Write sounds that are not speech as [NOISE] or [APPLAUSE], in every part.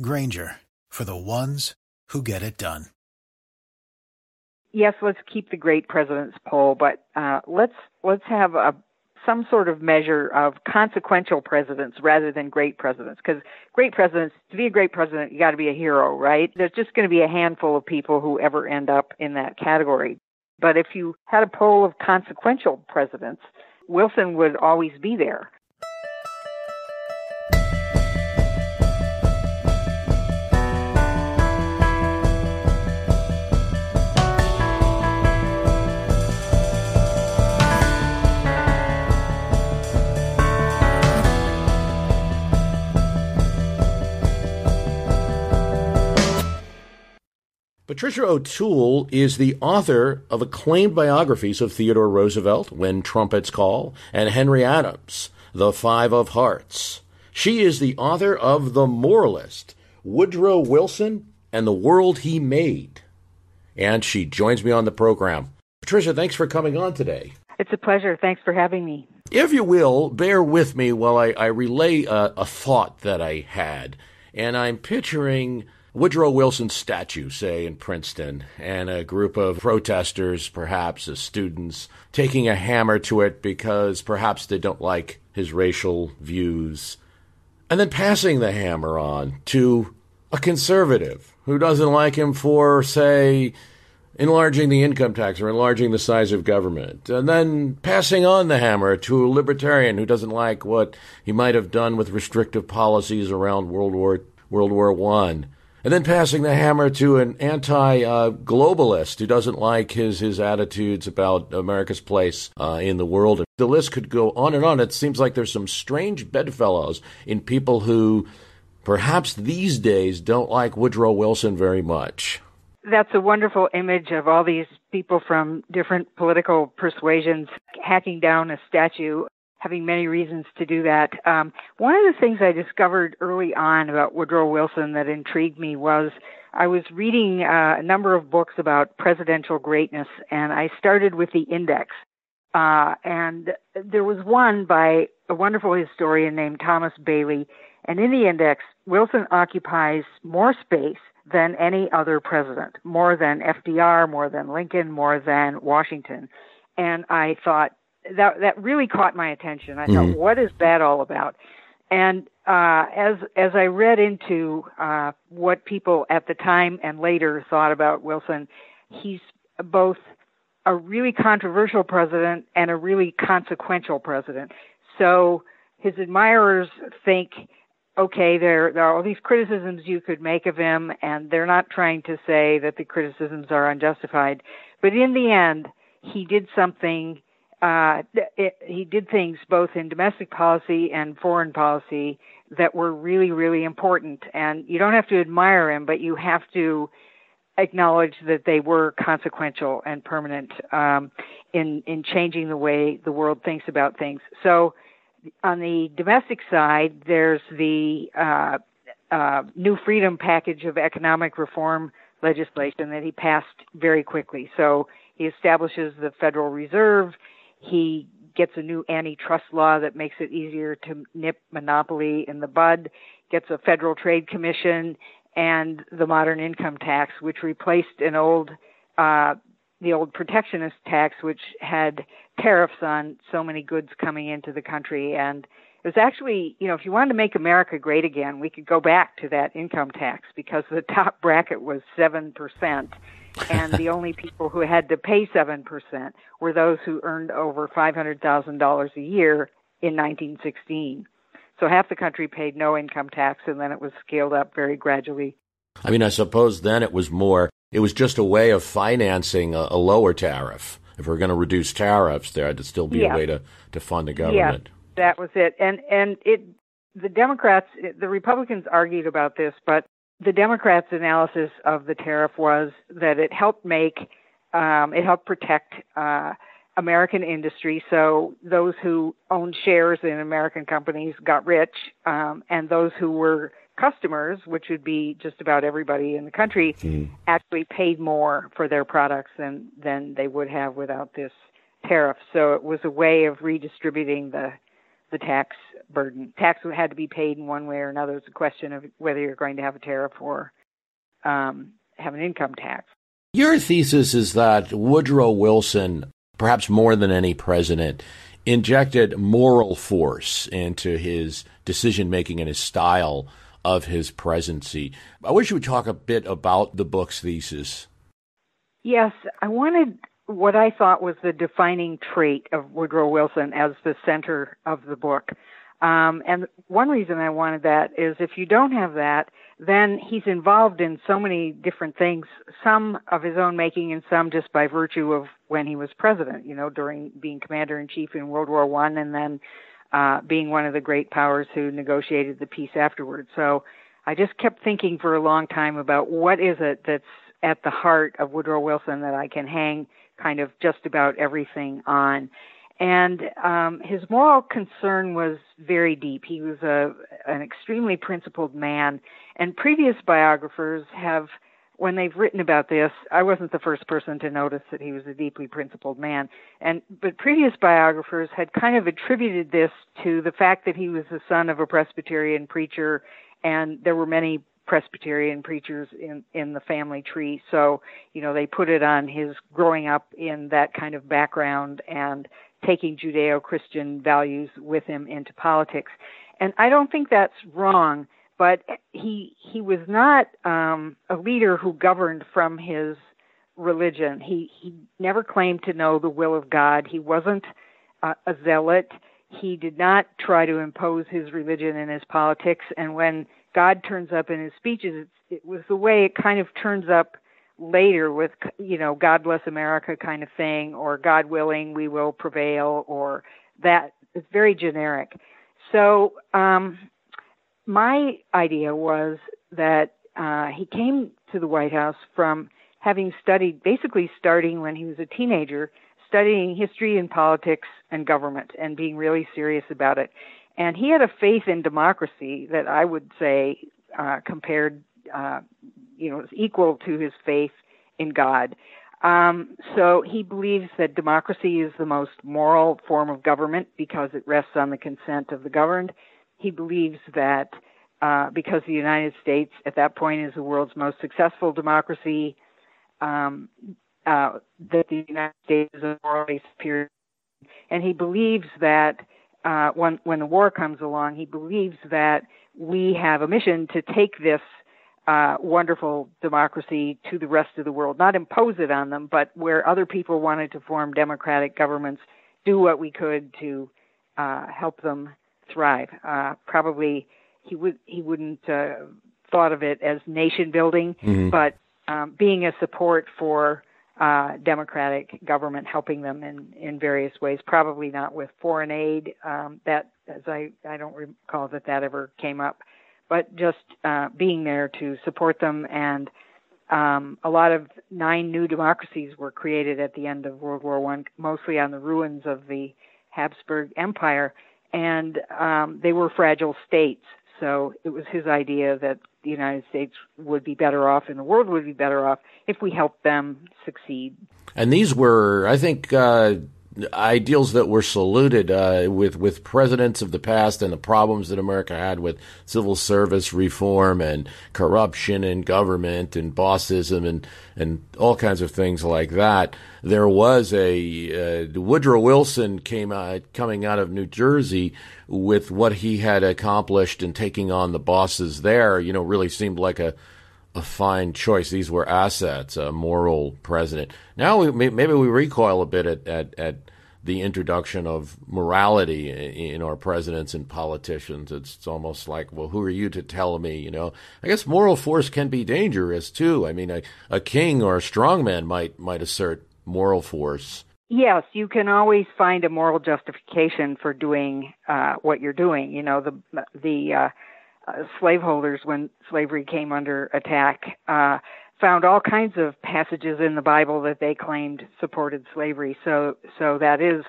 Grainger for the ones who get it done. Yes, let's keep the great presidents poll, but uh, let's let's have a some sort of measure of consequential presidents rather than great presidents. Because great presidents, to be a great president, you got to be a hero, right? There's just going to be a handful of people who ever end up in that category. But if you had a poll of consequential presidents, Wilson would always be there. Patricia O'Toole is the author of acclaimed biographies of Theodore Roosevelt, When Trumpets Call, and Henry Adams, The Five of Hearts. She is the author of The Moralist, Woodrow Wilson, and the World He Made. And she joins me on the program. Patricia, thanks for coming on today. It's a pleasure. Thanks for having me. If you will, bear with me while I, I relay a, a thought that I had. And I'm picturing Woodrow Wilson's statue, say, in Princeton, and a group of protesters, perhaps as students, taking a hammer to it because perhaps they don't like his racial views, and then passing the hammer on to a conservative who doesn't like him for, say, enlarging the income tax or enlarging the size of government, and then passing on the hammer to a libertarian who doesn't like what he might have done with restrictive policies around World War World War One and then passing the hammer to an anti-globalist who doesn't like his his attitudes about America's place uh, in the world. The list could go on and on. It seems like there's some strange bedfellows in people who, perhaps these days, don't like Woodrow Wilson very much. That's a wonderful image of all these people from different political persuasions hacking down a statue having many reasons to do that. Um, one of the things I discovered early on about Woodrow Wilson that intrigued me was I was reading uh, a number of books about presidential greatness, and I started with the Index. Uh, and there was one by a wonderful historian named Thomas Bailey, and in the Index, Wilson occupies more space than any other president, more than FDR, more than Lincoln, more than Washington. And I thought, that that really caught my attention. I mm-hmm. thought, what is that all about? And uh, as as I read into uh, what people at the time and later thought about Wilson, he's both a really controversial president and a really consequential president. So his admirers think, okay, there there are all these criticisms you could make of him, and they're not trying to say that the criticisms are unjustified, but in the end, he did something uh, it, he did things both in domestic policy and foreign policy that were really, really important. And you don't have to admire him, but you have to acknowledge that they were consequential and permanent um, in in changing the way the world thinks about things. So, on the domestic side, there's the uh, uh, New Freedom package of economic reform legislation that he passed very quickly. So he establishes the Federal Reserve. He gets a new antitrust law that makes it easier to nip monopoly in the bud, gets a federal trade commission, and the modern income tax, which replaced an old uh, the old protectionist tax, which had tariffs on so many goods coming into the country. And it was actually, you know, if you wanted to make America great again, we could go back to that income tax because the [LAUGHS] top bracket was 7% and the only [LAUGHS] people who had to pay 7% were those who earned over $500,000 a year in 1916. So half the country paid no income tax, and then it was scaled up very gradually. I mean, I suppose then it was more, it was just a way of financing a, a lower tariff. If we're going to reduce tariffs, there had to still be yeah. a way to, to fund the government. Yeah, that was it. And, and it, the Democrats, the Republicans argued about this, but the Democrats' analysis of the tariff was that it helped make, um, it helped protect uh, American industry. So those who owned shares in American companies got rich, um, and those who were customers, which would be just about everybody in the country, mm. actually paid more for their products than than they would have without this tariff. So it was a way of redistributing the the tax burden. Tax had to be paid in one way or another. It's a question of whether you're going to have a tariff or um, have an income tax. Your thesis is that Woodrow Wilson, perhaps more than any president, injected moral force into his decision making and his style of his presidency. I wish you would talk a bit about the book's thesis. Yes, I wanted what I thought was the defining trait of Woodrow Wilson as the center of the book. Um, and one reason I wanted that is if you don't have that, then he's involved in so many different things, some of his own making and some just by virtue of when he was president, you know, during being commander in chief in World War One and then uh, being one of the great powers who negotiated the peace afterwards. So I just kept thinking for a long time about what is it that's at the heart of Woodrow Wilson that I can hang kind of just about everything on. And um, his moral concern was very deep. He was a an extremely principled man, and previous biographers have when they've written about this, I wasn't the first person to notice that he was a deeply principled man. And but previous biographers had kind of attributed this to the fact that he was the son of a Presbyterian preacher, and there were many Presbyterian preachers in in the family tree. So you know they put it on his growing up in that kind of background and taking Judeo-Christian values with him into politics. And I don't think that's wrong but he he was not um, a leader who governed from his religion. He he never claimed to know the will of God. He wasn't uh, a zealot. He did not try to impose his religion in his politics. And when God turns up in his speeches, it, it was the way it kind of turns up later with you know God bless America kind of thing, or God willing we will prevail, or that. It's very generic. So um, my idea was that uh, he came to the White House from having studied, basically starting when he was a teenager, studying history and politics and government and being really serious about it. And he had a faith in democracy that I would say uh, compared, uh, you know, is equal to his faith in God. Um, so he believes that democracy is the most moral form of government because it rests on the consent of the governed he believes that uh, because the United States at that point is the world's most successful democracy, um, uh, that the United States is a morally superior. And he believes that uh, when when the war comes along, he believes that we have a mission to take this uh, wonderful democracy to the rest of the world, not impose it on them, but where other people wanted to form democratic governments, do what we could to uh, help them thrive. Uh, probably he would he wouldn't uh, thought of it as nation building, mm-hmm. but um, being a support for uh, democratic government, helping them in in various ways. Probably not with foreign aid. Um, that as I I don't recall that that ever came up, but just uh, being there to support them and. Um, a lot of nine new democracies were created at the end of World War One, mostly on the ruins of the Habsburg Empire, and um, they were fragile states. So it was his idea that the United States would be better off and the world would be better off if we helped them succeed. And these were, I think, uh, ideals that were saluted uh, with with presidents of the past and the problems that America had with civil service reform and corruption in government and bossism and and all kinds of things like that. There was a uh, Woodrow Wilson came out coming out of New Jersey with what he had accomplished and taking on the bosses there. You know, really seemed like a a fine choice. These were assets, a moral president. Now we, maybe we recoil a bit at, at, at the introduction of morality in our presidents and politicians. It's almost like, well, who are you to tell me? You know, I guess moral force can be dangerous too. I mean, a, a king or a strongman might might assert moral force. Yes, you can always find a moral justification for doing uh, what you're doing. You know, the the uh, uh, slaveholders when slavery came under attack. Uh, found all kinds of passages in the Bible that they claimed supported slavery. So, so that is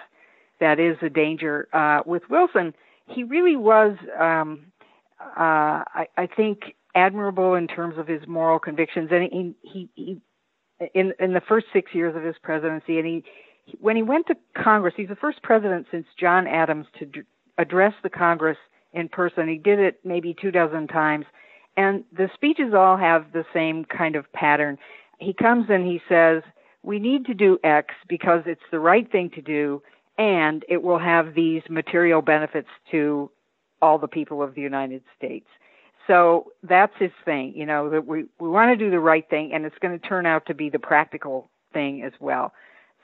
that is a danger. Uh, with Wilson, he really was, um, uh, I, I think, admirable in terms of his moral convictions, and he, he, he in in the first six years of his presidency, and he when he went to Congress, he's the first president since John Adams to d- address the Congress in person. He did it maybe two dozen times, and the speeches all have the same kind of pattern. He comes and he says, "We need to do X because it's the right thing to do, and it will have these material benefits to all the people of the United States." So that's his thing, you know, that we, we want to do the right thing and it's going to turn out to be the practical thing as well.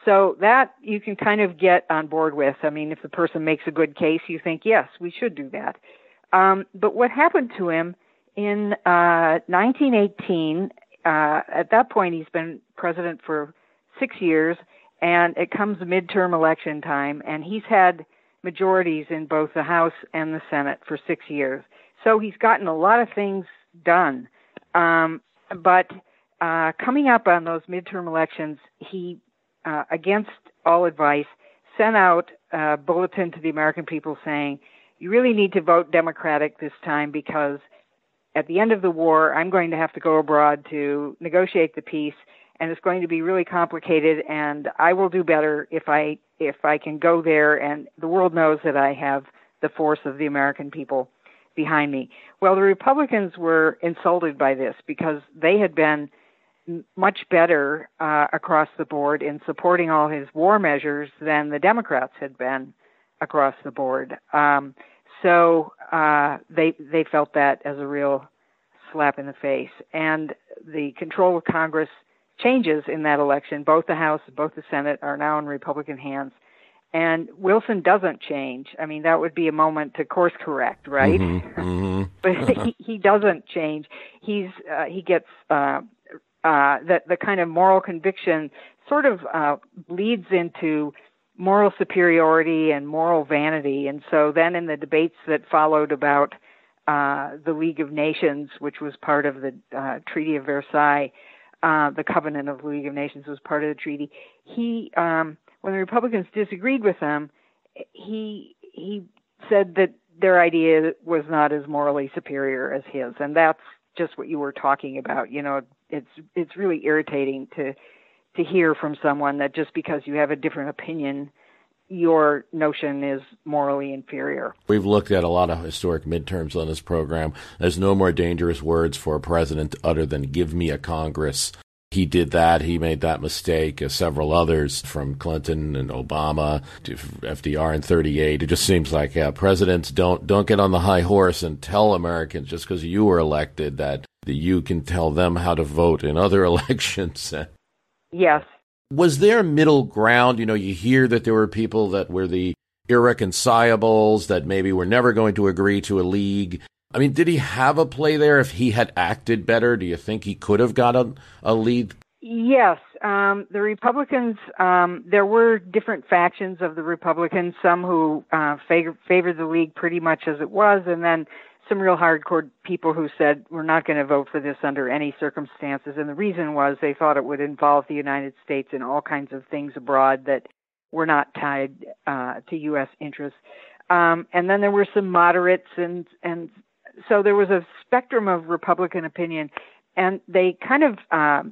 So that you can kind of get on board with. I mean, if the person makes a good case, you think, yes, we should do that. Um, but what happened to him in uh, 1918, uh, at that point, he's been president for six years, and it comes midterm election time, and he's had majorities in both the House and the Senate for six years. So he's gotten a lot of things done. Um, but uh, coming up on those midterm elections, he, uh, against all advice, sent out a bulletin to the American people saying, you really need to vote Democratic this time because at the end of the war, I'm going to have to go abroad to negotiate the peace, and it's going to be really complicated. And I will do better if I if I can go there, and the world knows that I have the force of the American people behind me. Well, the Republicans were insulted by this because they had been much better uh, across the board in supporting all his war measures than the Democrats had been across the board. Um, so uh, they they felt that as a real slap in the face, and the control of Congress changes in that election. Both the House, and both the Senate are now in Republican hands and Wilson doesn't change. I mean, that would be a moment to course correct, right? Mm-hmm, mm-hmm. [LAUGHS] but he, he doesn't change. He's uh, he gets uh, uh, the the kind of moral conviction sort of uh, bleeds into moral superiority and moral vanity, and so then in the debates that followed about uh, the League of Nations, which was part of the uh, Treaty of Versailles, uh, the Covenant of the League of Nations was part of the treaty. He um, when the Republicans disagreed with him, he he said that their idea was not as morally superior as his, and that's just what you were talking about. You know, it's it's really irritating to to hear from someone that just because you have a different opinion your notion is morally inferior. We've looked at a lot of historic midterms on this program. There's no more dangerous words for a president other than give me a Congress he did that. He made that mistake. Uh, several others from Clinton and Obama to FDR in 38. It just seems like yeah, presidents don't don't get on the high horse and tell Americans just because you were elected that, that you can tell them how to vote in other [LAUGHS] elections. yes. Was there middle ground? You know, you hear that there were people that were the irreconcilables that maybe were never going to agree to a league I mean, did he have a play there? If he had acted better, do you think he could have got a, a lead? Yes, um, the Republicans. Um, there were different factions of the Republicans. Some who uh, favor, favored the league pretty much as it was, and then some real hardcore people who said we're not going to vote for this under any circumstances. And the reason was they thought it would involve the United States in all kinds of things abroad that were not tied uh, to U.S. interests. Um, and then there were some moderates and and so there was a spectrum of Republican opinion, and they kind of uh,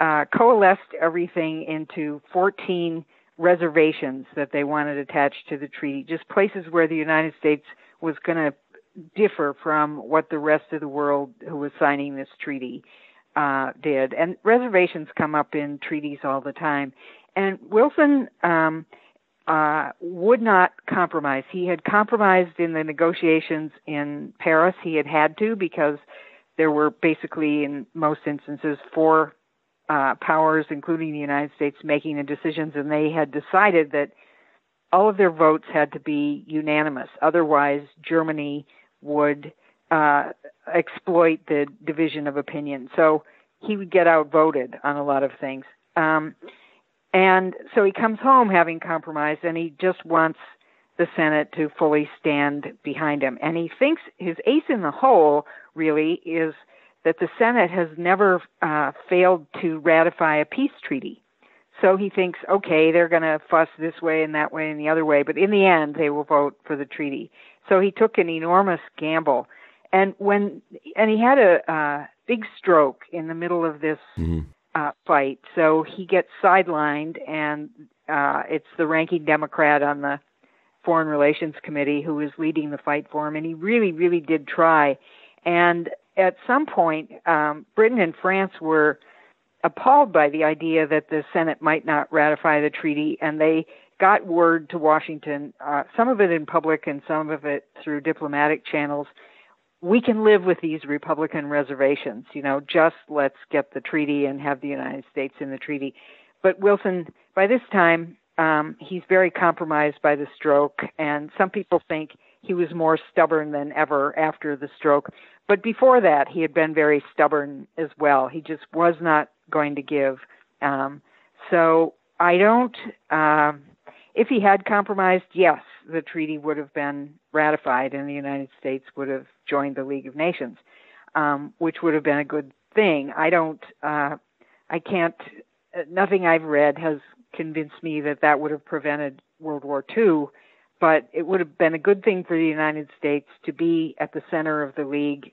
uh, coalesced everything into 14 reservations that they wanted attached to the treaty, just places where the United States was going to differ from what the rest of the world who was signing this treaty uh, did. And reservations come up in treaties all the time. And Wilson um, uh, would not compromise. He had compromised in the negotiations in Paris. He had had to because there were basically, in most instances, four uh, powers, including the United States, making the decisions, and they had decided that all of their votes had to be unanimous. Otherwise, Germany would uh, exploit the division of opinion. So he would get outvoted on a lot of things. Um, and so he comes home having compromised, and he just wants the Senate to fully stand behind him. And he thinks his ace in the hole really is that the Senate has never uh, failed to ratify a peace treaty. So he thinks, okay, they're going to fuss this way and that way and the other way, but in the end, they will vote for the treaty. So he took an enormous gamble, and when and he had a uh, big stroke in the middle of this mm-hmm. uh, fight. So he gets sidelined, and uh, it's the ranking Democrat on the Foreign Relations Committee who is leading the fight for him, and he really, really did try. And at some point, um, Britain and France were appalled by the idea that the Senate might not ratify the treaty, and they got word to Washington, uh, some of it in public and some of it through diplomatic channels. We can live with these Republican reservations. You know, just let's get the treaty and have the United States in the treaty. But Wilson, by this time, um, he's very compromised by the stroke, and some people think he was more stubborn than ever after the stroke. But before that, he had been very stubborn as well. He just was not going to give. Um, so I don't. Um, if he had compromised, yes, the treaty would have been ratified, and the United States would have joined the League of Nations, um, which would have been a good thing. I don't. Uh, I can't. Nothing I've read has convinced me that that would have prevented World War II but it would have been a good thing for the United States to be at the center of the league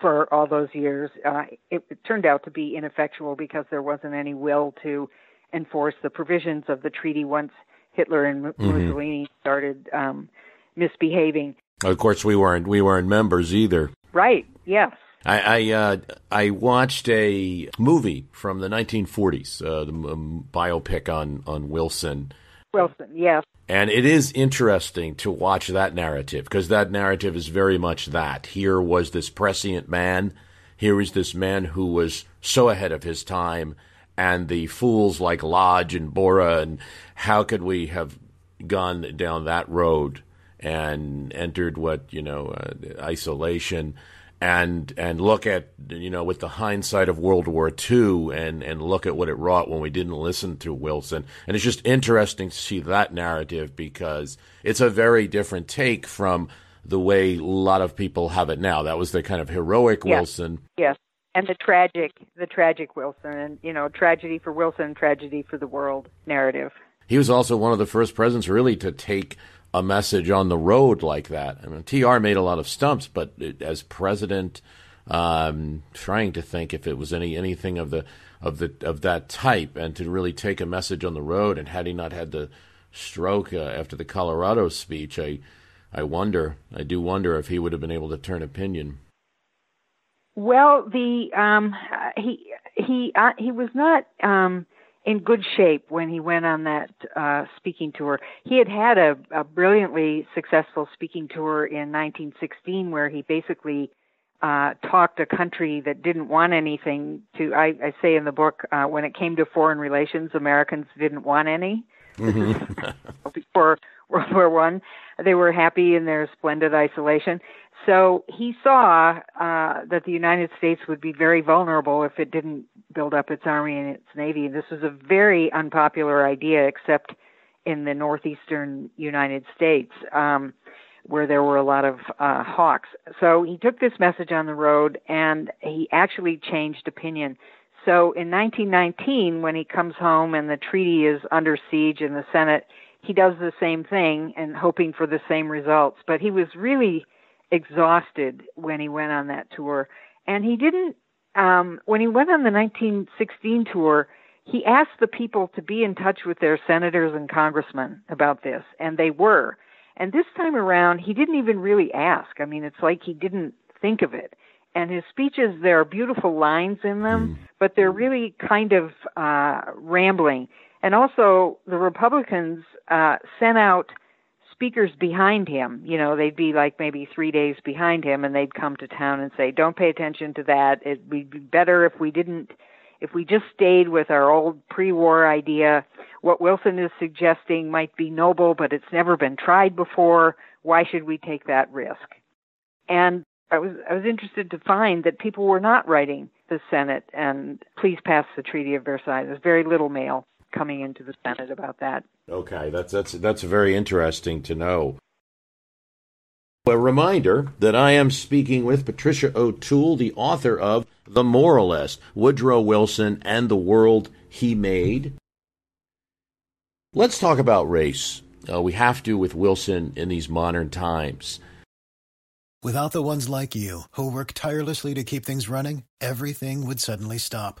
for all those years. Uh, it, it turned out to be ineffectual because there wasn't any will to enforce the provisions of the treaty once Hitler and mm-hmm. Mussolini started um, misbehaving. Of course, we weren't we weren't members either. Right. Yes. I I, uh, I watched a movie from the 1940s, uh, the um, biopic on on Wilson. Wilson, yes. And it is interesting to watch that narrative because that narrative is very much that. Here was this prescient man. Here is this man who was so ahead of his time. And the fools like Lodge and Borah, and how could we have gone down that road and entered what, you know, uh, isolation? and and look at you know with the hindsight of World War II and and look at what it wrought when we didn't listen to Wilson and it's just interesting to see that narrative because it's a very different take from the way a lot of people have it now that was the kind of heroic yes. Wilson yes and the tragic the tragic Wilson and you know tragedy for Wilson tragedy for the world narrative he was also one of the first presidents really to take a message on the road like that. I mean, TR made a lot of stumps, but it, as president, um, trying to think if it was any anything of the of the of that type, and to really take a message on the road. And had he not had the stroke uh, after the Colorado speech, I I wonder, I do wonder if he would have been able to turn opinion. Well, the um, he he uh, he was not. Um, in good shape when he went on that uh, speaking tour. He had had a, a brilliantly successful speaking tour in 1916, where he basically uh, talked a country that didn't want anything to. I, I say in the book, uh, when it came to foreign relations, Americans didn't want any. Mm-hmm. [LAUGHS] [LAUGHS] Before World War One, they were happy in their splendid isolation. So he saw uh, that the United States would be very vulnerable if it didn't build up its army and its navy. This was a very unpopular idea, except in the northeastern United States, um, where there were a lot of uh, hawks. So he took this message on the road, and he actually changed opinion. So in 1919, when he comes home and the treaty is under siege in the Senate, he does the same thing and hoping for the same results. But he was really exhausted when he went on that tour. And he didn't, um, when he went on the 1916 tour, he asked the people to be in touch with their senators and congressmen about this, and they were. And this time around, he didn't even really ask. I mean, it's like he didn't think of it. And his speeches, there are beautiful lines in them, mm. but they're really kind of uh, rambling. And also, the Republicans uh, sent out speakers behind him, you know, they'd be like maybe three days behind him and they'd come to town and say, don't pay attention to that. It'd be better if we didn't, if we just stayed with our old pre-war idea. What Wilson is suggesting might be noble, but it's never been tried before. Why should we take that risk? And I was, I was interested to find that people were not writing the Senate and please pass the Treaty of Versailles. There's very little mail coming into the Senate about that. Okay, that's that's that's very interesting to know. A reminder that I am speaking with Patricia O'Toole, the author of The Moralist Woodrow Wilson and the World He Made. Let's talk about race. Uh, we have to with Wilson in these modern times. Without the ones like you, who work tirelessly to keep things running, everything would suddenly stop.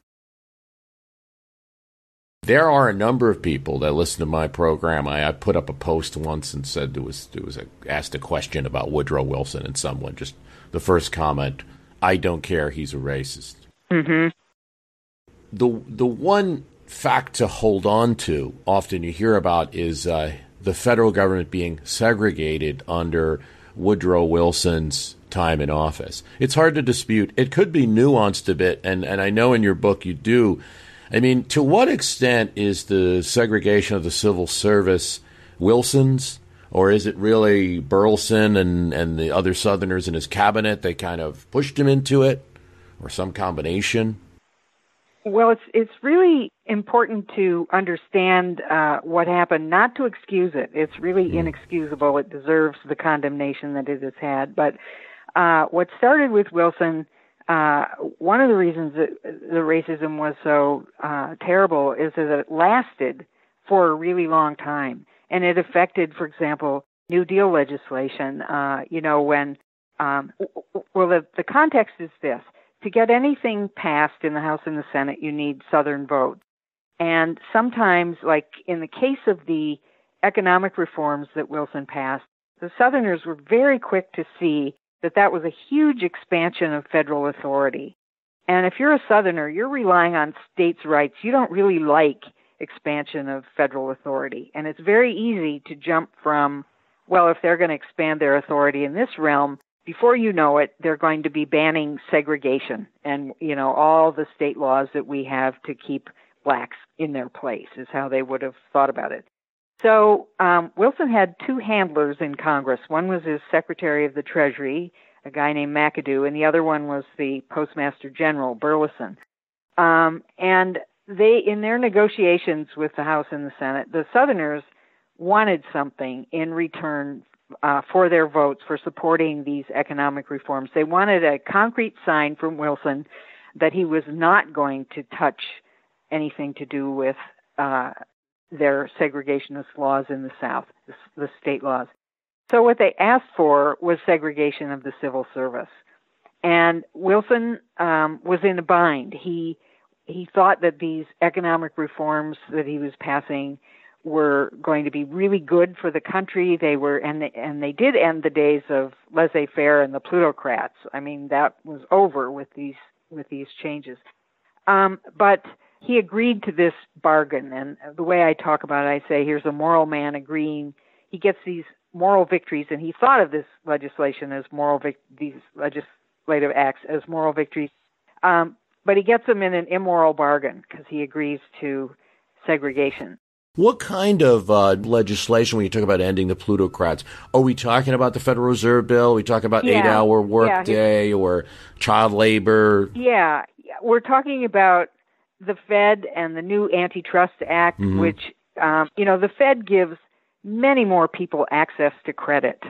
There are a number of people that listen to my program. I, I put up a post once and said it was it was a, asked a question about Woodrow Wilson, and someone just the first comment, "I don't care, he's a racist." Mm-hmm the the one fact to hold on to often you hear about is uh, the federal government being segregated under Woodrow Wilson's time in office. It's hard to dispute. It could be nuanced a bit, and, and I know in your book you do. I mean, to what extent is the segregation of the civil service Wilson's, or is it really Burleson and, and the other Southerners in his cabinet? They kind of pushed him into it, or some combination? Well, it's it's really important to understand uh, what happened, not to excuse it. It's really mm. inexcusable. It deserves the condemnation that it has had. But uh, what started with Wilson, uh, one of the reasons that the racism was so uh, terrible is that it lasted for a really long time, and it affected, for example, New Deal legislation. Uh, you know, when um, well, the, the context is this to get anything passed in the House and the Senate, you need Southern votes. And sometimes, like in the case of the economic reforms that Wilson passed, the Southerners were very quick to see that that was a huge expansion of federal authority. And if you're a Southerner, you're relying on states' rights. You don't really like expansion of federal authority. And it's very easy to jump from, well, if they're going to expand their authority in this realm, before you know it, they're going to be banning segregation and, you know, all the state laws that we have to keep blacks in their place is how they would have thought about it. So um, Wilson had two handlers in Congress. One was his Secretary of the Treasury, a guy named McAdoo, and the other one was the Postmaster General, Burleson. Um, and they, in their negotiations with the House and the Senate, the Southerners wanted something in return uh, for their votes for supporting these economic reforms. They wanted a concrete sign from Wilson that he was not going to touch anything to do with uh, their segregationist laws in the South, the, state laws. So what they asked for was segregation of the civil service. And Wilson um, was in a bind. He he thought that these economic reforms that he was passing were going to be really good for the country. They were, and they, and they did end the days of laissez-faire and the plutocrats. I mean, that was over with these with these changes. Um, but he agreed to this bargain, and the way I talk about it, I say, here's a moral man agreeing. He gets these moral victories, and he thought of this legislation as moral vic- these legislative acts as moral victories. Um, but he gets them in an immoral bargain because he agrees to segregation. What kind of uh, legislation, when you talk about ending the plutocrats, are we talking about the Federal Reserve Bill? Are we talking about yeah. eight-hour workday yeah. or child labor? Yeah, we're talking about the Fed and the new Antitrust Act, mm-hmm. which um, you know the Fed gives many more people access to credit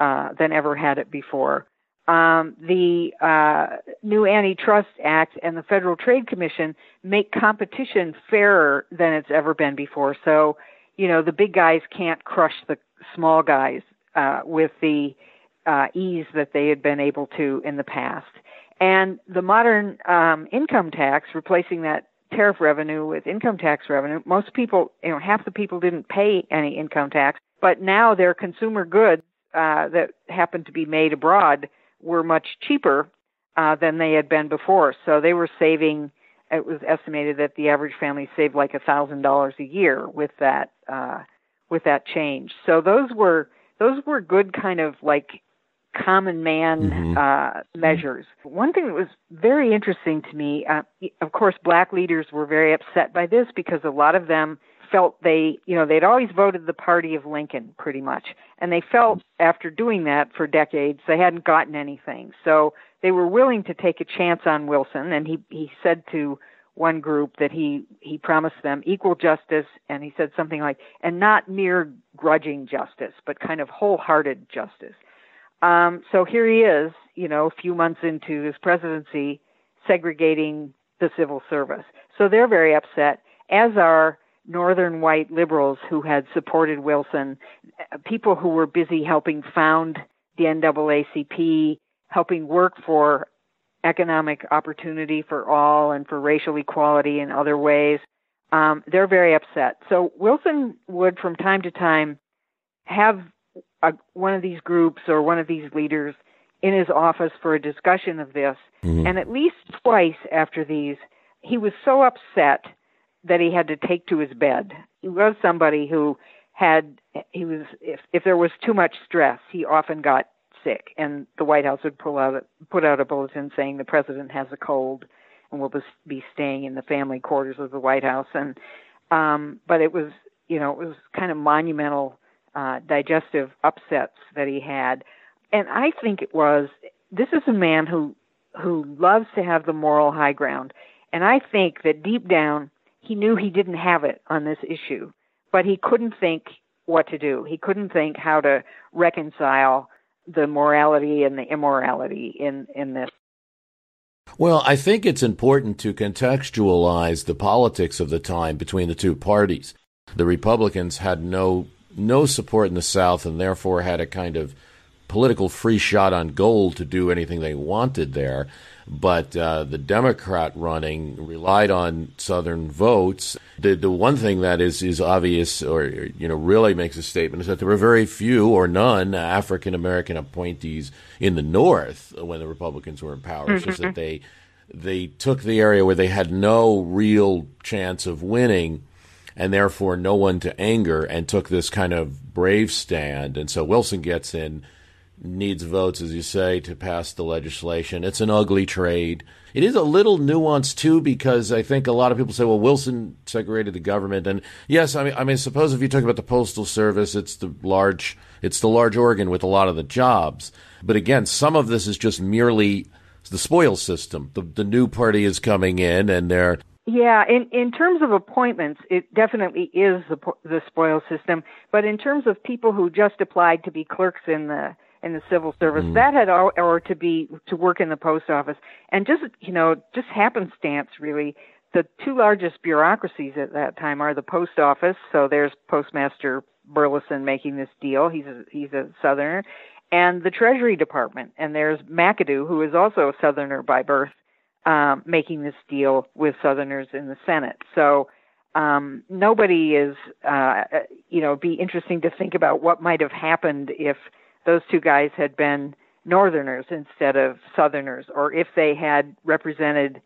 uh, than ever had it before um, the uh, new Antitrust Act and the Federal Trade Commission make competition fairer than it's ever been before. So, you know, the big guys can't crush the small guys uh, with the uh, ease that they had been able to in the past. And the modern um, income tax, replacing that tariff revenue with income tax revenue, most people, you know, half the people didn't pay any income tax, but now their consumer goods uh, that happen to be made abroad were much cheaper uh, than they had been before. So they were saving. It was estimated that the average family saved like a thousand dollars a year with that uh, with that change. So those were those were good kind of like common man Mhm. uh, measures. One thing that was very interesting to me, uh, of course, black leaders were very upset by this because a lot of them felt they, you know, they'd always voted the party of Lincoln pretty much. And they felt after doing that for decades, they hadn't gotten anything. So they were willing to take a chance on Wilson. And he, he said to one group that he, he promised them equal justice. And he said something like, and not mere grudging justice, but kind of wholehearted justice. Um, so here he is, you know, a few months into his presidency, segregating the civil service. So they're very upset, as are northern white liberals who had supported Wilson, uh, people who were busy helping found the NAACP, helping work for economic opportunity for all and for racial equality in other ways. Um, they're very upset. So Wilson would, from time to time, have a, one of these groups or one of these leaders in his office for a discussion of this. Mhm. And at least twice after these, he was so upset that he had to take to his bed. He was somebody who had he was if if there was too much stress, he often got sick, and the White House would pull out put out a bulletin saying the president has a cold and will be staying in the family quarters of the White House. And um, but it was you know it was kind of monumental uh, digestive upsets that he had, and I think it was this is a man who who loves to have the moral high ground, and I think that deep down he knew he didn't have it on this issue, but he couldn't think what to do. He couldn't think how to reconcile the morality and the immorality in in this. Well, I think it's important to contextualize the politics of the time between the two parties. The Republicans had no no support in the South and therefore had a kind of political free shot on goal to do anything they wanted there. But uh, the Democrat running relied on Southern votes. The the one thing that is is obvious, or you know, really makes a statement, is that there were very few or none African American appointees in the North when the Republicans were in power. It's just that they they took the area where they had no real chance of winning and therefore no one to anger and took this kind of brave stand. And so Wilson gets in, needs votes, as you say, to pass the legislation. It's an ugly trade. It is a little nuanced too, because I think a lot of people say, "Well, Wilson segregated the government," and yes, I mean, I mean, suppose if you talk about the postal service, it's the large, it's the large organ with a lot of the jobs. But again, some of this is just merely the spoil system. The the new party is coming in, and they're Yeah, in in terms of appointments, it definitely is the po- the spoil system. But in terms of people who just applied to be clerks in the in the civil service, mm-hmm. that had al- or to be to work in the post office, and just you know just happenstance really. The two largest bureaucracies at that time are the post office. So there's Postmaster Burleson making this deal. He's a, he's a Southerner, and the Treasury Department. And there's McAdoo, who is also a Southerner by birth um, making this deal with Southerners in the Senate. So um, nobody is, uh, you know, be interesting to think about what might have happened if those two guys had been Northerners instead of Southerners, or if they had represented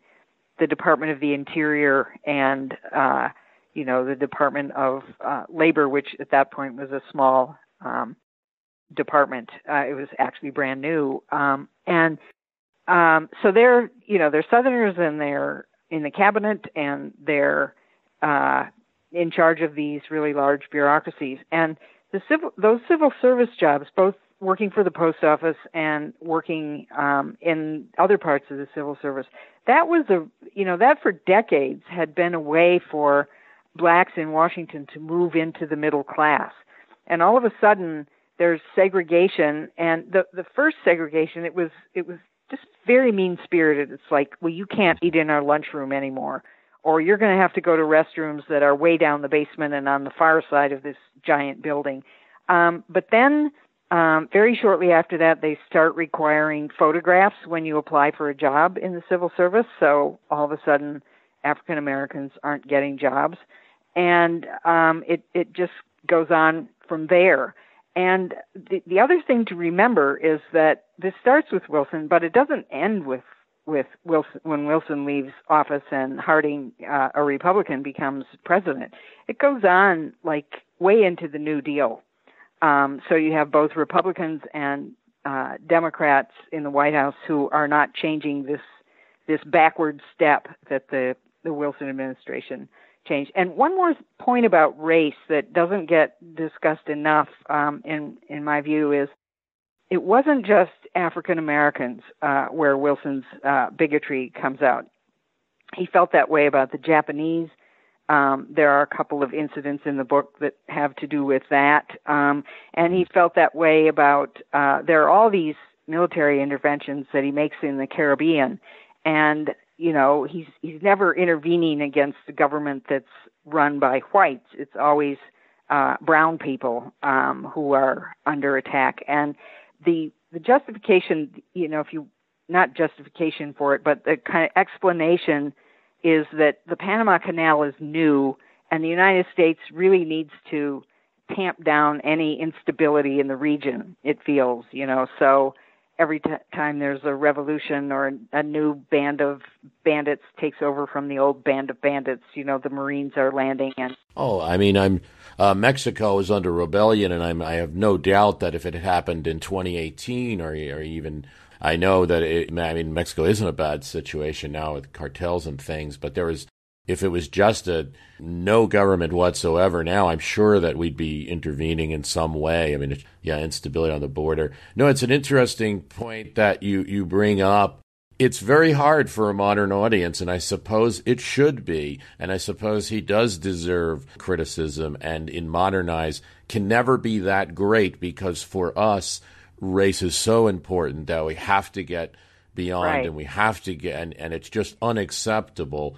the Department of the Interior and, uh, you know, the Department of uh, Labor, which at that point was a small um, department. Uh, it was actually brand new, um, and um, so they're you know they're Southerners and they're in the cabinet and they're uh, in charge of these really large bureaucracies. And the civil those civil service jobs both working for the post office and working um, in other parts of the civil service that was a you know that for decades had been a way for blacks in Washington to move into the middle class. And all of a sudden there's segregation. And the the first segregation it was it was just very mean spirited. It's like, well, you can't eat in our lunchroom anymore, or you're going to have to go to restrooms that are way down the basement and on the far side of this giant building. Um, but then, um, very shortly after that, they start requiring photographs when you apply for a job in the civil service. So all of a sudden, African Americans aren't getting jobs, and um, it it just goes on from there. And the, the other thing to remember is that this starts with Wilson, but it doesn't end with with Wilson when Wilson leaves office and Harding, uh, a Republican, becomes president. It goes on like way into the New Deal. Um, so you have both Republicans and uh, Democrats in the White House who are not changing this this backward step that the the Wilson administration changed. And one more point about race that doesn't get discussed enough, um, in in my view, is it wasn't just African Americans uh, where Wilson's uh, bigotry comes out. He felt that way about the Japanese. Um, there are a couple of incidents in the book that have to do with that, um, and he felt that way about. Uh, there are all these military interventions that he makes in the Caribbean, and you know he's he's never intervening against a government that's run by whites. It's always uh, brown people um, who are under attack, and the the justification, you know, if you not justification for it, but the kind of explanation is that the Panama Canal is new, and the United States really needs to tamp down any instability in the region. It feels, you know, so every t- time there's a revolution or a new band of bandits takes over from the old band of bandits, you know, the Marines are landing and. Oh, I mean, I'm uh, Mexico is under rebellion, and I'm, I have no doubt that if it happened in 2018 or, or even I know that it, I mean Mexico is in a bad situation now with cartels and things, but there was if it was just a no government whatsoever now, I'm sure that we'd be intervening in some way. I mean, yeah, instability on the border. No, it's an interesting point that you, you bring up. It's very hard for a modern audience, and I suppose it should be. And I suppose he does deserve criticism, and in Modern Eyes can never be that great because for us, race is so important that we have to get beyond right. and we have to get, and, and it's just unacceptable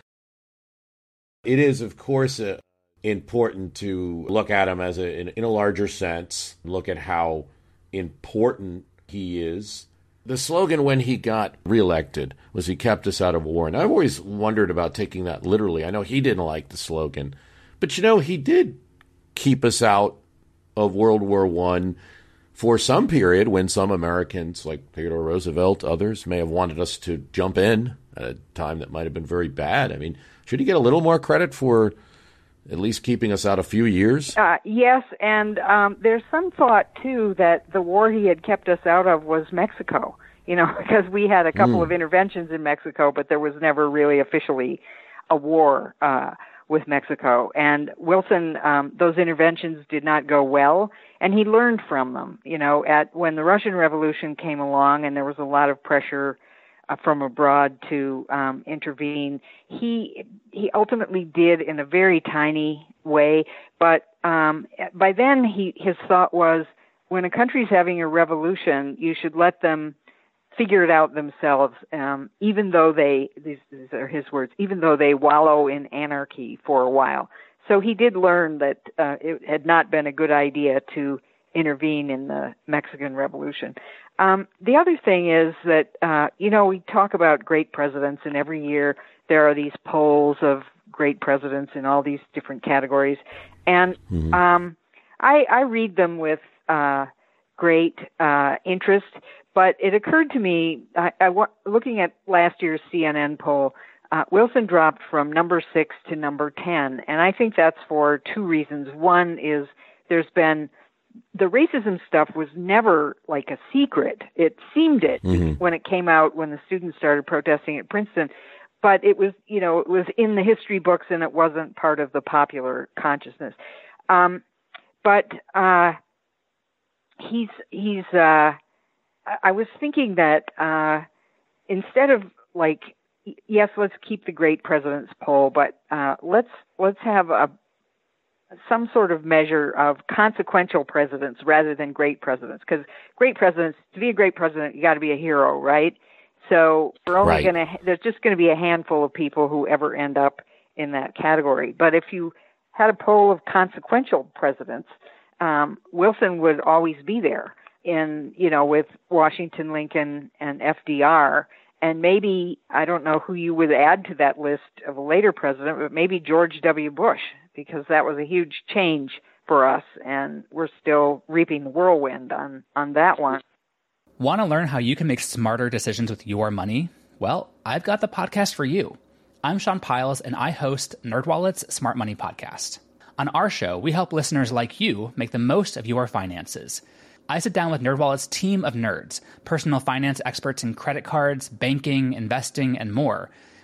it is, of course, uh, important to look at him as a, in, in a larger sense, look at how important he is. The slogan when he got reelected was he kept us out of war. And I've always wondered about taking that literally. I know he didn't like the slogan, but you know, he did keep us out of World War One for some period when some Americans, like Theodore Roosevelt, others, may have wanted us to jump in at a time that might have been very bad. I mean, should he get a little more credit for at least keeping us out a few years? Uh, yes, and um, there's some thought too that the war he had kept us out of was Mexico. You know, [LAUGHS] because we had a couple mm. of interventions in Mexico, but there was never really officially a war uh, with Mexico. And Wilson, um, those interventions did not go well, and he learned from them. You know, at when the Russian Revolution came along, and there was a lot of pressure uh, from abroad to um, intervene. He he ultimately did in a very tiny way, but um, by then he his thought was when a country's having a revolution, you should let them figure it out themselves, um, even though they these, these are his words, even though they wallow in anarchy for a while. So he did learn that uh, it had not been a good idea to intervene in the Mexican Revolution. Um, the other thing is that uh, you know we talk about great presidents, and every year there are these polls of great presidents in all these different categories, and mm-hmm. um, I, I read them with uh, great uh, interest. But it occurred to me, I, I, looking at last year's CNN poll, uh, Wilson dropped from number six to number ten, and I think that's for two reasons. One is there's been the racism stuff was never like a secret. It seemed it mm-hmm. when it came out when the students started protesting at Princeton, but it was, you know, it was in the history books and it wasn't part of the popular consciousness. Um, but uh, he's he's. Uh, I was thinking that uh, instead of like yes, let's keep the great presidents poll, but uh, let's let's have a some sort of measure of consequential presidents rather than great presidents. Because great presidents, to be a great president, you got to be a hero, right? So we're only right. going to there's just going to be a handful of people who ever end up in that category. But if you had a poll of consequential presidents, um, Wilson would always be there in you know with Washington, Lincoln, and FDR. And maybe I don't know who you would add to that list of a later president, but maybe George W. Bush because that was a huge change for us, and we're still reaping the whirlwind on on that one. Want to learn how you can make smarter decisions with your money? Well, I've got the podcast for you. I'm Sean Pyles, and I host NerdWallet's Smart Money Podcast. On our show, we help listeners like you make the most of your finances. I sit down with NerdWallet's team of nerds, personal finance experts in credit cards, banking, investing, and more.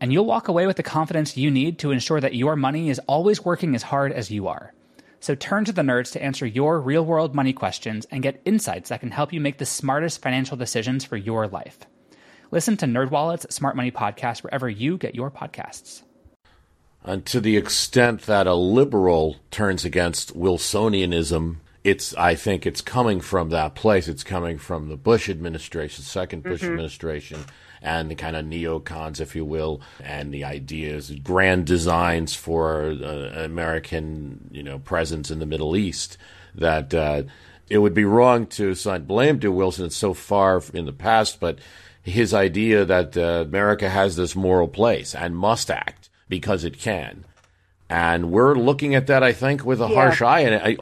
And you'll walk away with the confidence you need to ensure that your money is always working as hard as you are. So turn to the nerds to answer your real world money questions and get insights that can help you make the smartest financial decisions for your life. Listen to NerdWallet's Smart Money Podcast wherever you get your podcasts. And to the extent that a liberal turns against Wilsonianism, it's I think it's coming from that place. It's coming from the Bush administration, second Bush mm-hmm. administration, and the kind of neocons, if you will, and the ideas, grand designs for uh, American, you know, presence in the Middle East. That uh, it would be wrong to assign blame to Wilson. It's so far in the past, but his idea that uh, America has this moral place and must act because it can. And we're looking at that, I think, with a yeah. harsh eye. And I,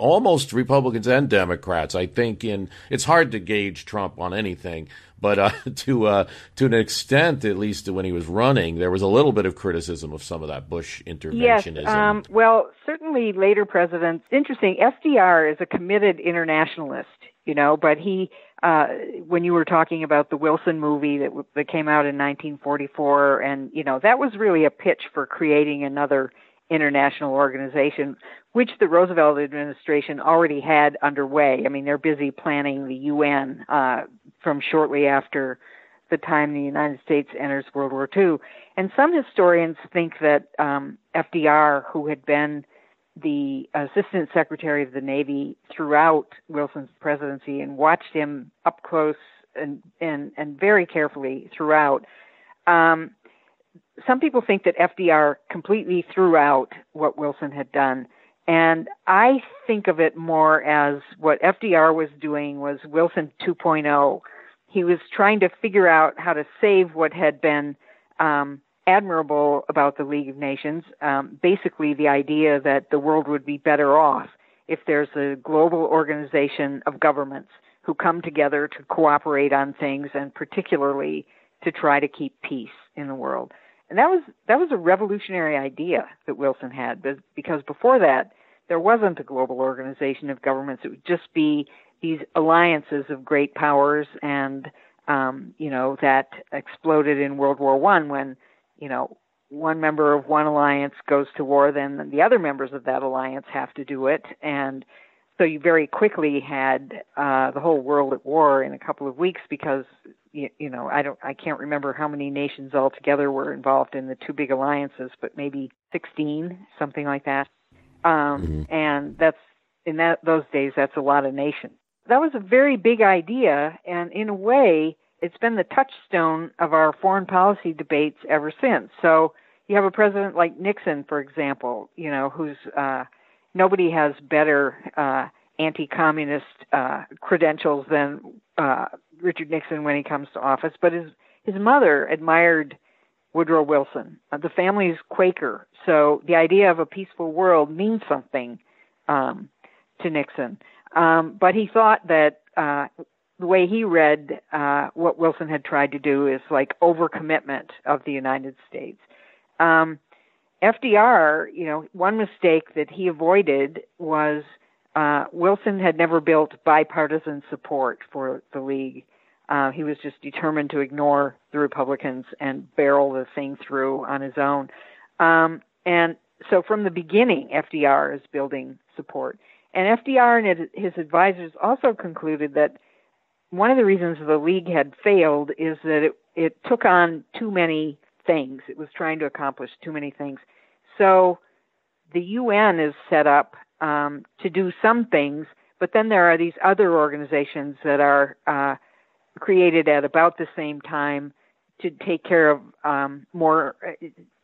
almost Republicans and Democrats. I think in it's hard to gauge Trump on anything, but uh, [LAUGHS] to uh, to an extent, at least when he was running, there was a little bit of criticism of some of that Bush interventionism. Yes, um, well, certainly later presidents. Interesting. FDR is a committed internationalist, you know, but he. Uh, when you were talking about the Wilson movie that that came out in 1944, and you know that was really a pitch for creating another international organization, which the Roosevelt administration already had underway. I mean, they're busy planning the UN uh, from shortly after the time the United States enters World War II. And some historians think that um, FDR, who had been the Assistant Secretary of the Navy throughout Wilson's presidency and watched him up close and and, and very carefully throughout, um, some people think that FDR completely threw out what Wilson had done. And I think of it more as what FDR was doing was Wilson 2.0. He was trying to figure out how to save what had been um, admirable about the League of Nations. Um, basically, the idea that the world would be better off if there's a global organization of governments who come together to cooperate on things and particularly to try to keep peace in the world. And that was that was a revolutionary idea that Wilson had, because before that there wasn't a global organization of governments. It would just be these alliances of great powers, and um, you know that exploded in World War One when you know one member of one alliance goes to war, then the other members of that alliance have to do it, and so you very quickly had uh, the whole world at war in a couple of weeks because you, you know, I don't, I can't remember how many nations altogether were involved in the two big alliances, but maybe 16, something like that. Um, mm-hmm. And that's in that those days, that's a lot of nations. That was a very big idea, and in a way, it's been the touchstone of our foreign policy debates ever since. So you have a president like Nixon, for example, you know, who's uh, nobody has better uh, anti-communist uh, credentials than uh, Richard Nixon when he comes to office, but his his mother admired Woodrow Wilson. Uh, the family's Quaker, so the idea of a peaceful world means something um, to Nixon. Um, but he thought that uh, the way he read uh, what Wilson had tried to do is like overcommitment of the United States. Um, FDR, you know, one mistake that he avoided was uh, Wilson had never built bipartisan support for the League. Uh, he was just determined to ignore the Republicans and barrel the thing through on his own. Um, and so from the beginning, FDR is building support. And FDR and his advisors also concluded that one of the reasons the League had failed is that it, it took on too many things. It was trying to accomplish too many things. So the UN is set up um, to do some things, but then there are these other organizations that are uh, created at about the same time to take care of um, more,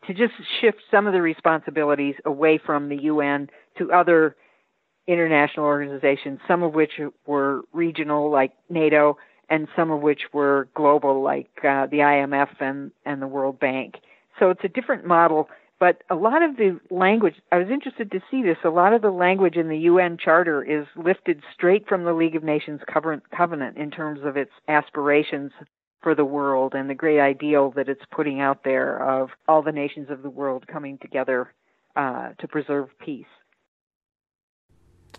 to just shift some of the responsibilities away from the UN to other international organizations, some of which were regional, like NATO, and some of which were global, like uh, the IMF and, and the World Bank. So it's a different model, but a lot of the language, I was interested to see this, a lot of the language in the UN Charter is lifted straight from the League of Nations Covenant in terms of its aspirations for the world and the great ideal that it's putting out there of all the nations of the world coming together uh, to preserve peace.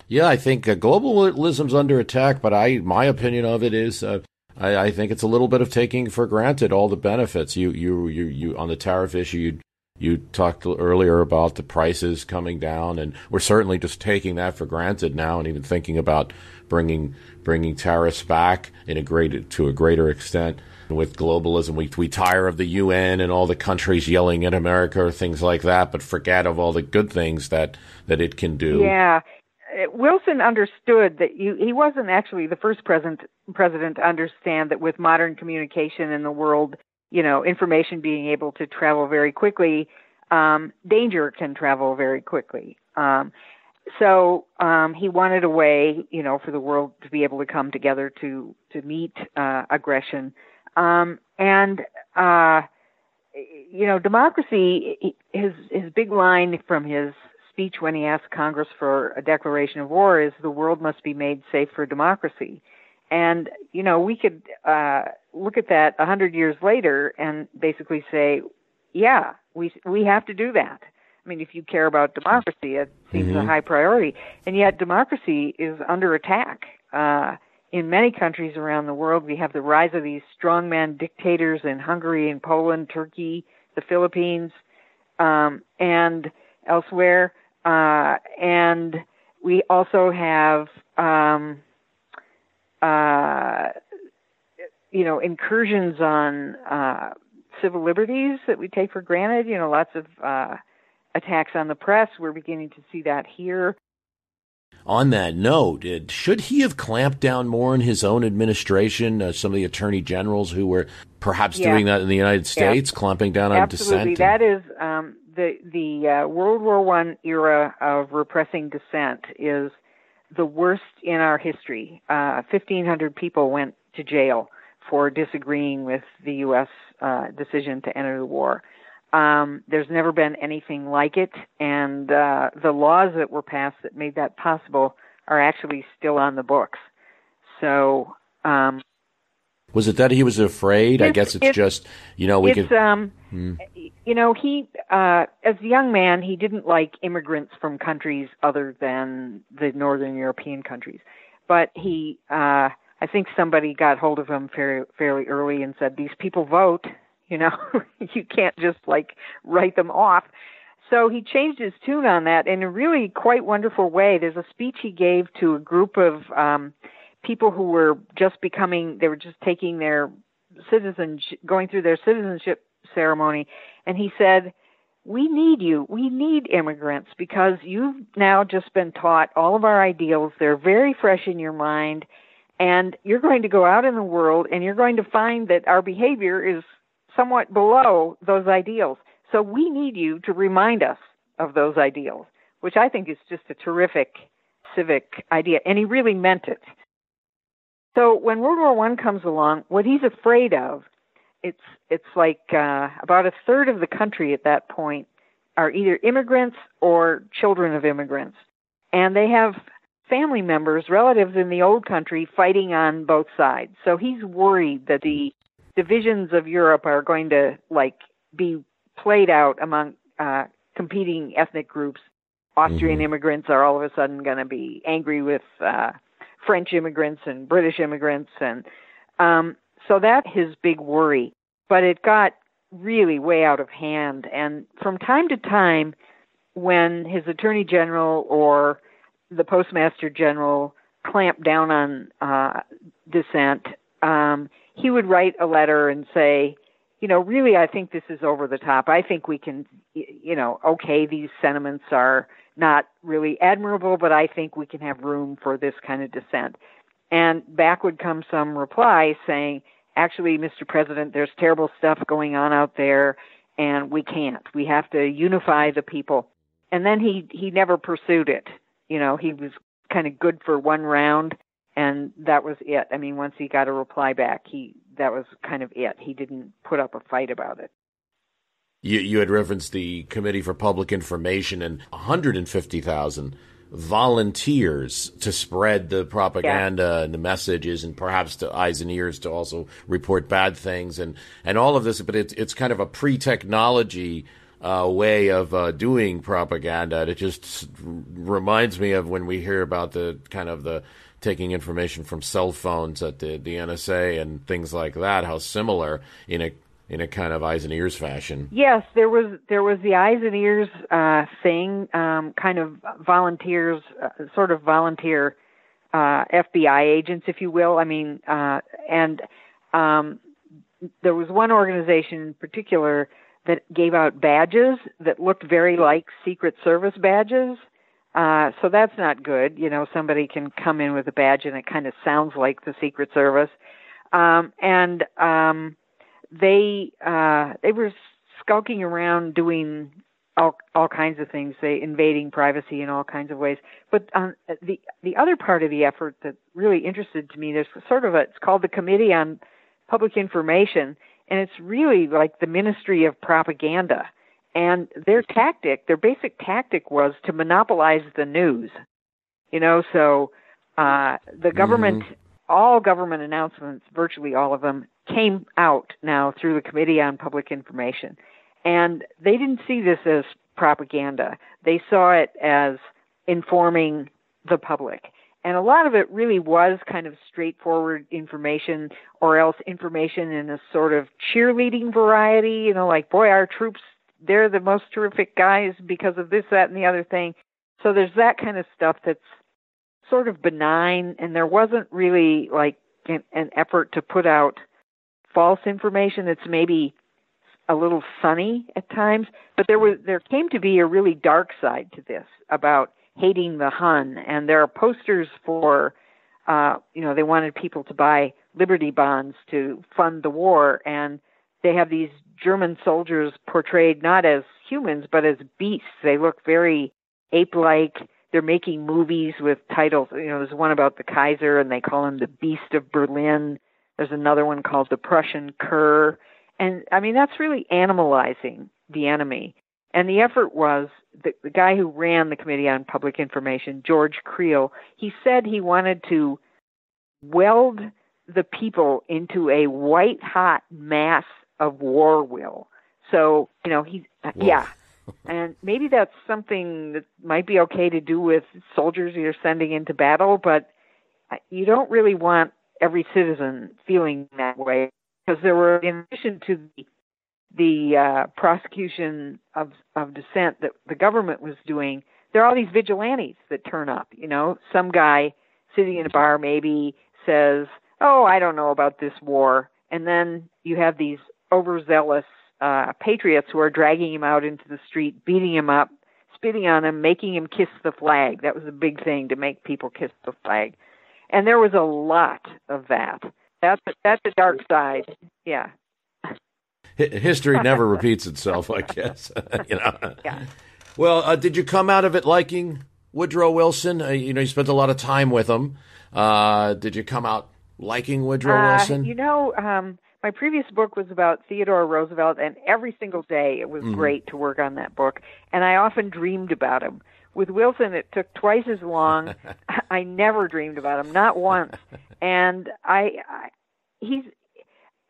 Yeah, I think uh, globalism's under attack, but I my opinion of it is uh, I, think it's a little bit of taking for granted all the benefits. You you you you on the tariff issue. You you talked earlier about the prices coming down, and we're certainly just taking that for granted now, and even thinking about bringing bringing tariffs back in a great to a greater extent. With globalism, we we tire of the UN and all the countries yelling at America or things like that, but forget of all the good things that that it can do. Yeah, uh, Wilson understood that you, he wasn't actually the first president president to understand that with modern communication in the world, you know, information being able to travel very quickly, um, danger can travel very quickly. Um, so um, he wanted a way, you know, for the world to be able to come together to to meet uh, aggression, um, and uh, you know, democracy. His his big line from his speech when he asked Congress for a declaration of war is the world must be made safe for democracy. And, you know, we could uh, look at that a hundred years later and basically say, yeah, we, we have to do that. I mean, if you care about democracy, it seems mm-hmm. a high priority. And yet democracy is under attack. Uh, in many countries around the world, we have the rise of these strongman dictators in Hungary and Poland, Turkey, the Philippines, um, and elsewhere. Uh, and we also have, um, uh, you know, incursions on uh, civil liberties that we take for granted. You know, lots of uh, attacks on the press. We're beginning to see that here. On that note, should he have clamped down more in his own administration? Uh, some of the attorney generals who were perhaps yeah. doing that in the United States, yeah. clamping down on Absolutely. dissent. That is um, the the uh, World War One era of repressing dissent is the worst in our history. Uh, 1,500 people went to jail for disagreeing with the U.S. Uh, decision to enter the war. Um, there's never been anything like it, and uh, the laws that were passed that made that possible are actually still on the books. So um, was it that he was afraid? It's, I guess it's, it's, just you know we it's, could. Um, hmm. You know, he uh, as a young man he didn't like immigrants from countries other than the northern European countries, but he uh, I think somebody got hold of him fairly fairly early and said these people vote. [LAUGHS] You know, [LAUGHS] you can't just like write them off. So he changed his tune on that in a really quite wonderful way. There's a speech he gave to a group of um, people who were just becoming they were just taking their citizenship going through their citizenship ceremony and he said we need you. We need immigrants because you've now just been taught all of our ideals. They're very fresh in your mind and you're going to go out in the world and you're going to find that our behavior is somewhat below those ideals. So we need you to remind us of those ideals which i think is just a terrific civic idea and he really meant it so when World War One comes along, what he's afraid of, it's it's like uh, about a third of the country at that point are either immigrants or children of immigrants, and they have family members, relatives in the old country fighting on both sides. So he's worried that the divisions of Europe are going to like be played out among uh, competing ethnic groups. Austrian mm-hmm. immigrants are all of a sudden going to be angry with uh, French immigrants and British immigrants, and um, so that's his big worry. But it got really way out of hand, and from time to time, when his attorney general or the postmaster general clamped down on uh, dissent, um, he would write a letter and say, you know, really, I think this is over the top. I think we can, you know, okay, these sentiments are not really admirable, but I think we can have room for this kind of dissent. And back would come some reply saying, actually, Mr. President, there's terrible stuff going on out there, and we can't. We have to unify the people. And then he he never pursued it. You know, he was kind of good for one round, and that was it. I mean, once he got a reply back, he that was kind of it. He didn't put up a fight about it. You you had referenced the Committee for Public Information and 150,000 volunteers to spread the propaganda yeah. and the messages and perhaps to eyes and ears to also report bad things and, and all of this. But it's, it's kind of a pre technology uh, way of uh, doing propaganda. It just reminds me of when we hear about the kind of the taking information from cell phones at the, the NSA and things like that, how similar in a in a kind of eyes and ears fashion. Yes, there was there was the eyes and ears uh, thing, um, kind of volunteers, uh, sort of volunteer uh, FBI agents, if you will. I mean, uh, and um, there was one organization in particular that gave out badges that looked very like Secret Service badges. Uh, so that's not good. You know, somebody can come in with a badge and it kind of sounds like the Secret Service. Um, and um, they uh they were skulking around doing all all kinds of things, they invading privacy in all kinds of ways. But um, the the other part of the effort that really interested to me, there's sort of a it's called the Committee on Public Information, and it's really like the Ministry of Propaganda. And their tactic, their basic tactic was to monopolize the news. You know, so uh, the government, mm-hmm. all government announcements, virtually all of them, came out now through the Committee on Public Information. And they didn't see this as propaganda. They saw it as informing the public. And a lot of it really was kind of straightforward information or else information in a sort of cheerleading variety, you know, like, boy, our troops, they're the most terrific guys because of this, that, and the other thing. So there's that kind of stuff that's sort of benign, and there wasn't really like an, an effort to put out false information that's maybe a little sunny at times, but there was there came to be a really dark side to this about hating the Hun, and there are posters for, uh, you know, they wanted people to buy Liberty bonds to fund the war, and they have these German soldiers portrayed not as humans but as beasts. They look very ape-like. They're making movies with titles. You know, there's one about the Kaiser, and they call him the Beast of Berlin. There's another one called the Prussian cur. And I mean, that's really animalizing the enemy. And the effort was the, the guy who ran the Committee on Public Information, George Creel, he said he wanted to weld the people into a white hot mass of war will. So, you know, he, yeah. and maybe that's something that might be okay to do with soldiers you're sending into battle, but uh, you don't really want every citizen feeling that way because there were, in addition to the the uh, prosecution of of dissent that the government was doing, there are all these vigilantes that turn up. You know, some guy sitting in a bar maybe says, "Oh, I don't know about this war," and then you have these overzealous uh, patriots who are dragging him out into the street, beating him up, spitting on him, making him kiss the flag. That was a big thing to make people kiss the flag and there was a lot of that. That's that's the dark side. Yeah. History never [LAUGHS] repeats itself, I guess. [LAUGHS] you know. Yeah. Well, uh, did you come out of it liking Woodrow Wilson? Uh, you know, you spent a lot of time with him. Uh, did you come out liking Woodrow uh, Wilson? You know, um, my previous book was about Theodore Roosevelt, and every single day it was mm-hmm. great to work on that book. And I often dreamed about him. With Wilson, it took twice as long. [LAUGHS] I never dreamed about him, not once. [LAUGHS] And I, I he's,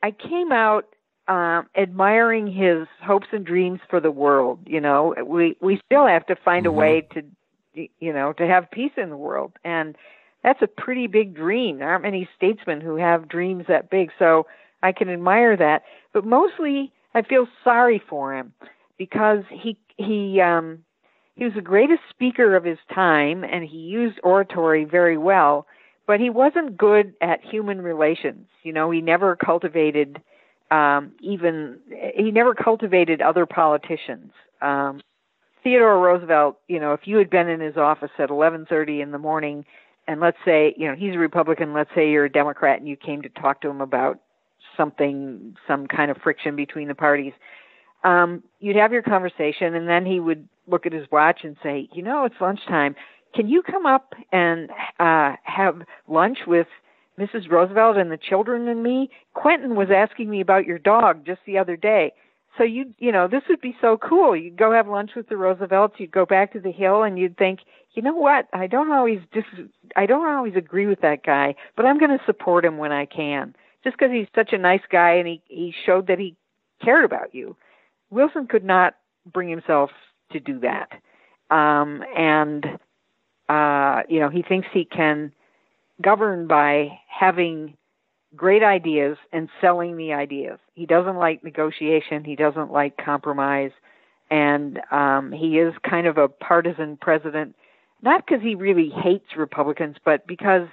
I came out um, admiring his hopes and dreams for the world. You know, we we still have to find mm-hmm. a way to, you know, to have peace in the world, and that's a pretty big dream. There aren't many statesmen who have dreams that big, so I can admire that. But mostly, I feel sorry for him because he he um he was the greatest speaker of his time and he used oratory very well, but he wasn't good at human relations. You know, he never cultivated um, even he never cultivated other politicians. Um, Theodore Roosevelt, you know, if you had been in his office at 11:30 in the morning, and let's say, you know, he's a Republican, let's say you're a Democrat, and you came to talk to him about something, some kind of friction between the parties, um, you'd have your conversation, and then he would look at his watch and say, "You know, it's lunchtime. can you come up and uh, have lunch with Mrs. Roosevelt and the children and me? Quentin was asking me about your dog just the other day. So you, you know, this would be so cool. You'd go have lunch with the Roosevelts. You'd go back to the Hill, and you'd think, you know what? I don't always dis, I don't always agree with that guy, but I'm going to support him when I can, just because he's such a nice guy and he he showed that he cared about you. Wilson could not bring himself to do that, um, and uh, you know, he thinks he can govern by having great ideas and selling the ideas. He doesn't like negotiation. He doesn't like compromise. And um, he is kind of a partisan president, not because he really hates Republicans, but because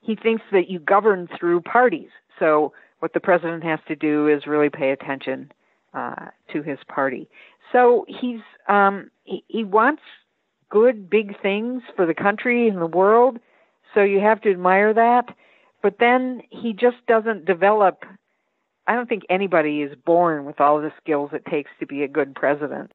he thinks that you govern through parties. So what the president has to do is really pay attention uh, to his party. So he's um, he, he wants good big things for the country and the world. So you have to admire that. But then he just doesn't develop. I don't think anybody is born with all the skills it takes to be a good president.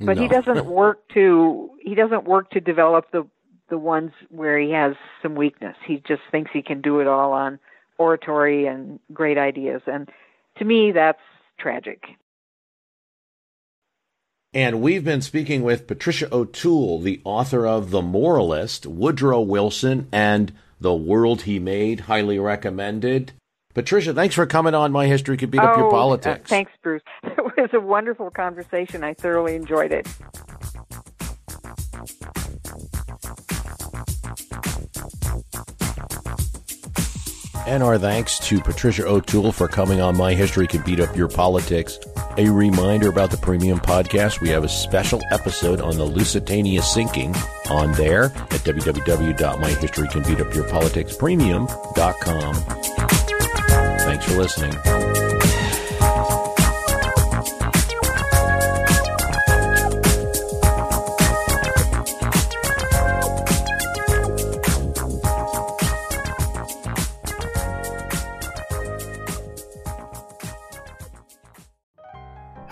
But No. he doesn't [LAUGHS] work to he doesn't work to develop the the ones where he has some weakness. He just thinks he can do it all on oratory and great ideas. And to me that's tragic. And we've been speaking with Patricia O'Toole, the author of The Moralist, Woodrow Wilson, and The World He Made, highly recommended. Patricia, thanks for coming on My History Could Beat Up Your Oh, Politics. uh, thanks, Bruce. [LAUGHS] It was a wonderful conversation. I thoroughly enjoyed it. And our thanks to Patricia O'Toole for coming on My History Could Beat Up Your Politics. A reminder about the Premium Podcast. We have a special episode on the Lusitania sinking on there at www.myhistorycanbeatupyourpoliticspremium.com. Thanks for listening.